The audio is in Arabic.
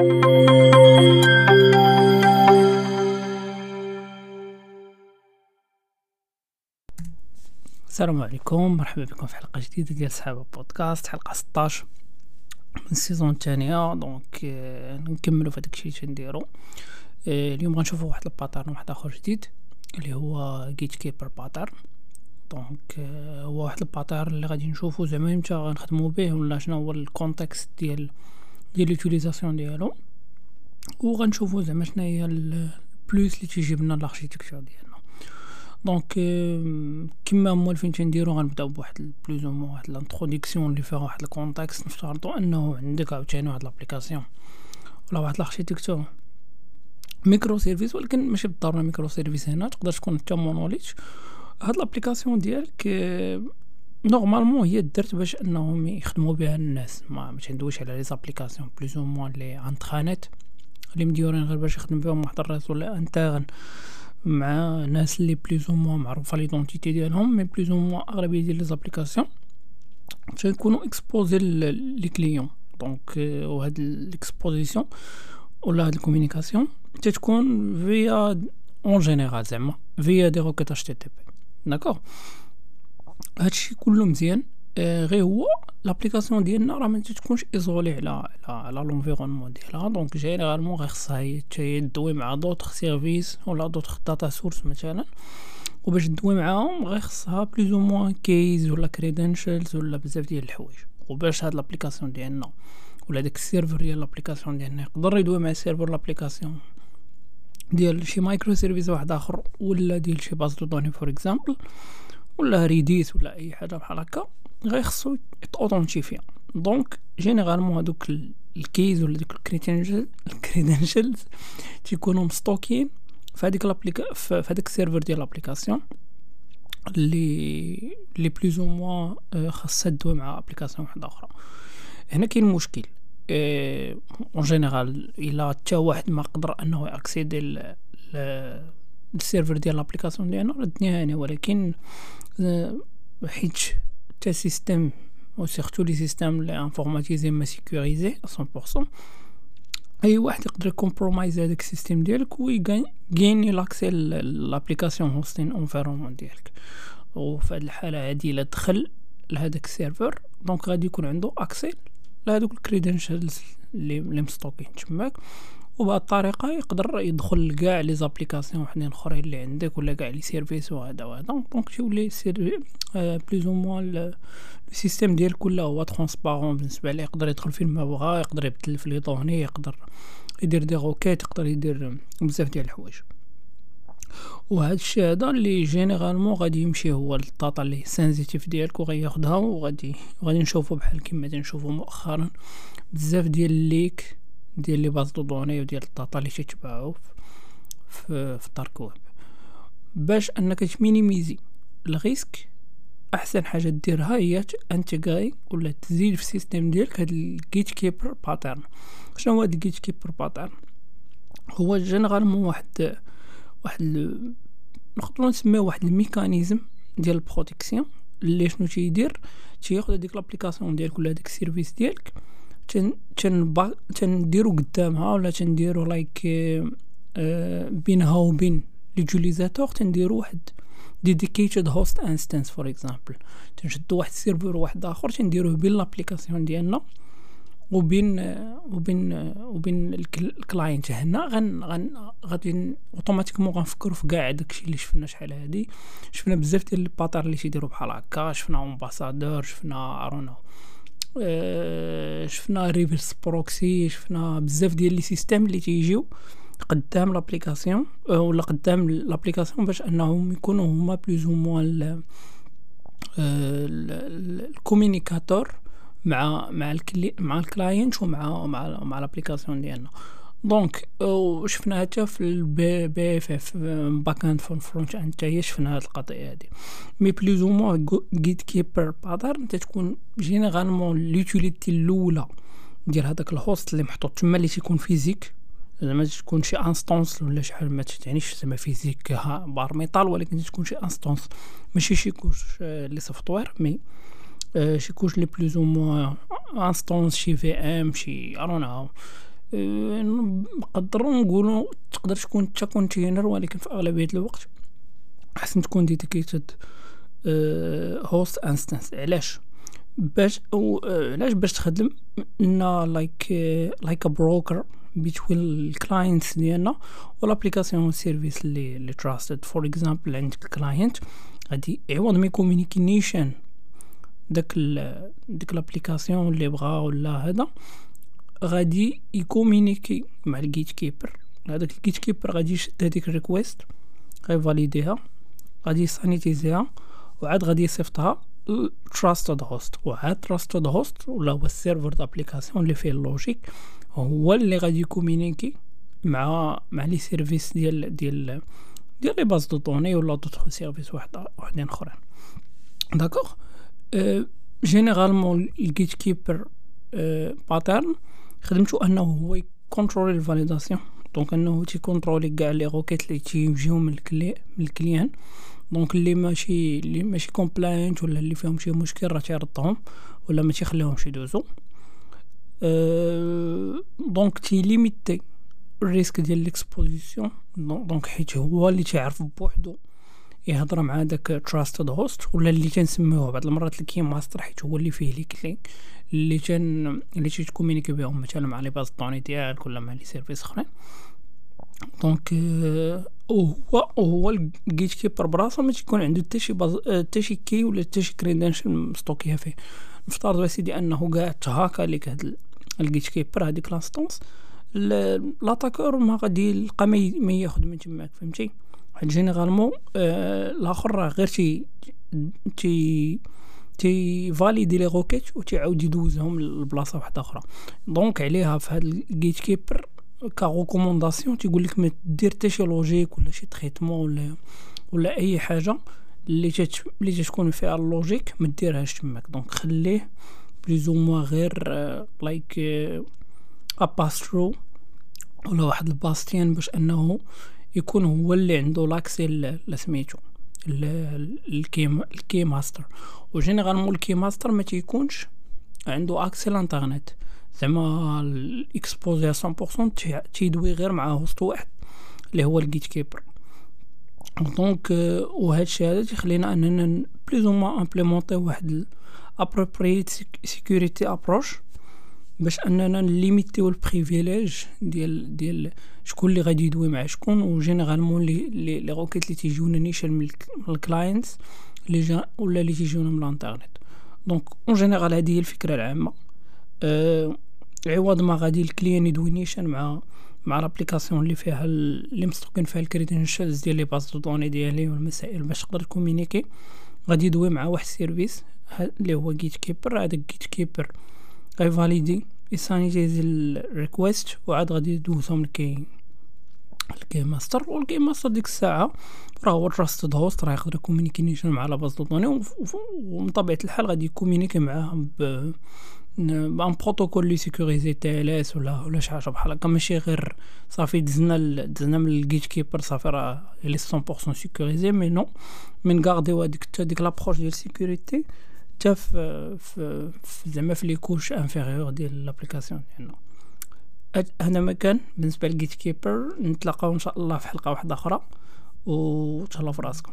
السلام عليكم مرحبا بكم في حلقة جديدة ديال صحابه بودكاست حلقة 16 من ال saison الثانية donc آه، نكملوا في الشيء اللي تنديرو. آه، اليوم غنشوفوا واحد ال pattern واحد آخر جديد اللي هو gatekeeper pattern donc هو واحد ال pattern اللي غادي نشوفوا زعما إمتى غنخدموا به ولا شنو هو ال context ديال ديال l'utilisation ديالو. وغنشوفوا زعما شنو هي ال plus اللي تيجيب لنا ال architecture ديالنا. donc كيما هما فين تنديرو غنبداو بواحد plus ou واحد l'introduction اللي فيها واحد ال contexte نفترضو أنه عندك عاوتاني واحد l'application ولا واحد ال architecture microservices ولكن ماشي بالضرورة microservices هنا تقدر تكون حتى monolithe هاد l'application ديالك normalement هي درت باش انهم يخدموا بها الناس ما عندوش على les applications plus ou moins les intranets اللي مديورين غير باش يخدم بهم واحد الريس ولا interne مع ناس اللي plus ou moins معروفه l'identité ديالهم mais plus ou moins اغلبيه ديال les applications تيكونوا exposées les clients donc وهاد ال exposition ولا هاد ال communication تتكون فيا en général زعما فيا des requêtes HTTP d'accord هادشي كله مزيان. آه غير هو l'application ديالنا راه ما تكونش isolée على على على l'environnement ديالها. donc généralement غير خصها هي تدوي مع d'autres services ولا d'autres data sources مثلا. وباش تدوي معاهم غير خصها plus ou moins keys ولا credentials ولا بزاف ديال الحوايج. وباش هاد l'application ديالنا ولا داك ال serveur ديال l'application ديالنا يقدر يدوي مع serveur l'application ديال شي microservice واحد آخر ولا ديال شي base de données for example ولا Reddit ولا أي حاجة بحال هكا غير خصو يتأوتونتيفي. donc généralement هادوك ال keys ولا ديك ال credentials تيكونوا مستوكين في هذيك l'applica في هذاك ال serveur ديال l'application اللي les plus ou moins خاصها تدوي مع application واحدة أخرى. هنا كاين مشكل. en général إلا حتى واحد ما قدر أنه يأكسيدي ال serveur ديال l'application ديالنا الدنيا هانيه ولكن حيت حتى système و surtout les systèmes les informatisés ما sécurisé 100% أي واحد يقدر ي compromise هذاك ال système ديالك و يغيني l'accès l'application hosting environnement ديالك. وفي هذه الحالة هذه إلا دخل لهذاك ال serveur donc غادي يكون عنده accès لهذوك ال credentials اللي مستوكين تماك. وبهذه الطريقة يقدر يدخل لكاع les applications وحدين اخرين اللي عندك ولا كاع les services وهذا وهذا. donc تولي sert plus ou moins le système ديال كله هو transparent بالنسبة ليه يقدر يدخل فين ما بغا يقدر يبدل في les données يقدر يدير des requêtes يقدر يدير بزاف ديال الحوايج. وهذا الشيء هذا اللي généralement غادي يمشي هو ال data اللي sensitive ديالك وغياخدها وغادي غادي نشوفو بحال كيما تنشوفو مؤخرا. بزاف ديال ال leaks ديال les bases de données وديال ال data اللي تيتباعو في في ال dark web. باش انك تمينيميزي ال risque احسن حاجة ديرها هي انتغري ولا تزيد في ال système ديالك هاد ال gatekeeper pattern شنو هو هاد ال gatekeeper pattern هو généralement واحد واحد نقدروا نسميوه واحد ال mécanisme ديال ال protection اللي شنو تيدير؟ تياخذ هذيك l'application ديالك ولا هذاك ال service ديالك تنديرو قدامها ولا تنديرو like آه بينها وبين l'utilisateur تنديرو واحد dedicated host instance for example تنشدو واحد ال serveur واحد آخر تنديروه بين l'application ديالنا وبين وبين وبين ال client هنا غن غن غادي automatiquement غنفكروا في كاع داكشي اللي شفنا شحال هادي. شفنا بزاف ديال ال pattern اللي تيديروا بحال هكا شفنا ambassador شفنا ارونو آه، شفنا reverse proxy شفنا بزاف ديال les systèmes اللي تيجيو قدام l'application آه، ولا قدام l'application باش أنهم يكونوا هما plus ou moins ال communicateur مع مع ال cli مع ال client ومع مع مع l'application ديالنا. donc شفنا حتى في ال B BFF backend for frontend حتى شفنا هاد القضية هادي. mais plus ou gatekeeper pattern تتكون généralement l'utilité الاولى ديال هذاك ال host اللي محطوط. تما اللي تيكون physique زعما تكون شي instance ولا شي حاجة ما تعنيش زعما physique bare metal ولكن تكون شي instance ماشي شي couche les software mais شي couche les plus ou instance شي VM شي ارون نقدروا نقولوا تقدر تكون تا container ولكن في أغلبية الوقت احسن تكون dedicated host instance علاش؟ باش أو علاش باش تخدم؟ like like a broker بين ال clients ديالنا وال application service اللي اللي trusted for example عندك client غادي عوض ما يكومونيكينيشن داك ديك l'application اللي بغا ولا هذا. غادي يكومينيكي مع ال gatekeeper. هذاك ال gatekeeper غادي يشد هذيك ال request غيفاليديها غادي يسانيتيزيها وعاد غادي يصيفطها trusted host وعاد trusted host ولا هو ال serveur d'application اللي فيه ال logique هو اللي غادي يكومينيكي مع مع les services ديال ديال ديال les bases de données ولا d'autres services واحد وحدين أخرين. d'accord généralement ال gatekeeper pattern خدمتو انه هو يكونترولي ال validation. donc انه تيكونترولي كاع les requêtes اللي تيجيو من ال cli- من ال client donc اللي ماشي اللي ماشي compliant ولا اللي فيهم شي مشكل راه تيردهم ولا ما تيخليهمش يدوزو. أه donc تي ليميتي ال risque ديال l'exposition. donc حيت هو اللي تيعرف بوحدو. يهضر مع داك trusted host ولا اللي تنسميوه بعض المرات ال key master حيت هو اللي فيه ليك link اللي تن اللي تيكومونيكي بهم مثلا مع les bases données ديالك ولا مع les services أخرين. دونك هو هو ال gatekeeper براسو ما تيكون عنده حتى شي base حتى شي key ولا حتى شي credential مستوكيها فيه. نفترض سيدي أنه كاع تهاكا ليك هاد ال gatekeeper هاديك l'instance l'attaqueur ما غادي يلقى ما ياخذ من تماك فهمتي؟ généralement الآخر راه غير تي تي تي فاليدي les requêtes و تيعاود يدوزهم لبلاصة واحدة أخرى donc عليها في هاد ال gatekeeper comme recommandation تيقول لك ما دير حتى شي logique ولا شي traitement ولا ولا اي حاجة اللي تت... اللي تكون فيها اللوجيك ما ديرهاش تماك دونك خليه بليزو موا غير لايك اباسترو ولا واحد الباستيان باش انه يكون هو اللي عنده لاكسي لسميتو الكي الكي ماستر وجينيرالمون الكي ماستر ما تيكونش عنده اكسي لانترنت زعما الاكسبوزي 100% تيدوي غير مع هوست واحد اللي هو ال gatekeeper donc وهذا الشيء هذا تيخلينا أننا plus ou moins امبليمونطي واحد appropriate security approach باش أننا نليميتيو ال privilèges ديال ديال شكون اللي غادي يدوي مع شكون و généralement les les requêtes اللي تيجيونا نيشان من ال clients اللي جا ولا اللي تيجيونا من الانترنت. donc en général هذه هي الفكرة العامة. أه عوض ما غادي ال client يدوي نيشان مع مع l'application اللي فيها اللي مستوكين فيها ال credentials ديال les bases de données ديالي والمسائل باش تقدر كومينيكي غادي يدوي مع واحد ال service اللي هو gatekeeper هذاك gatekeeper غيفاليدي يسانيتيزي ال request وعاد غادي يدوزهم ل key ال key master وال key master ديك الساعة راه هو trusted host راه يقدر يكومينيكي مع la base de données ومن طبيعة الحال غادي يكومينيكي معاهم ب بان بروتوكول اللي sécurisé TLS ولا ولا شي حاجة بحال هكا. ماشي غير صافي دزنا دزنا من ال gatekeeper صافي راه لي 100% sécurisé mais non من غارديو هذيك ديك l'approche ديال sécurité حتى في في زعما في les couches inférieures ديال l'application. ديالنا هذا ما كان بالنسبة لل gatekeeper نتلاقاو إن شاء الله في حلقة واحدة أخرى و تهلاو في راسكم.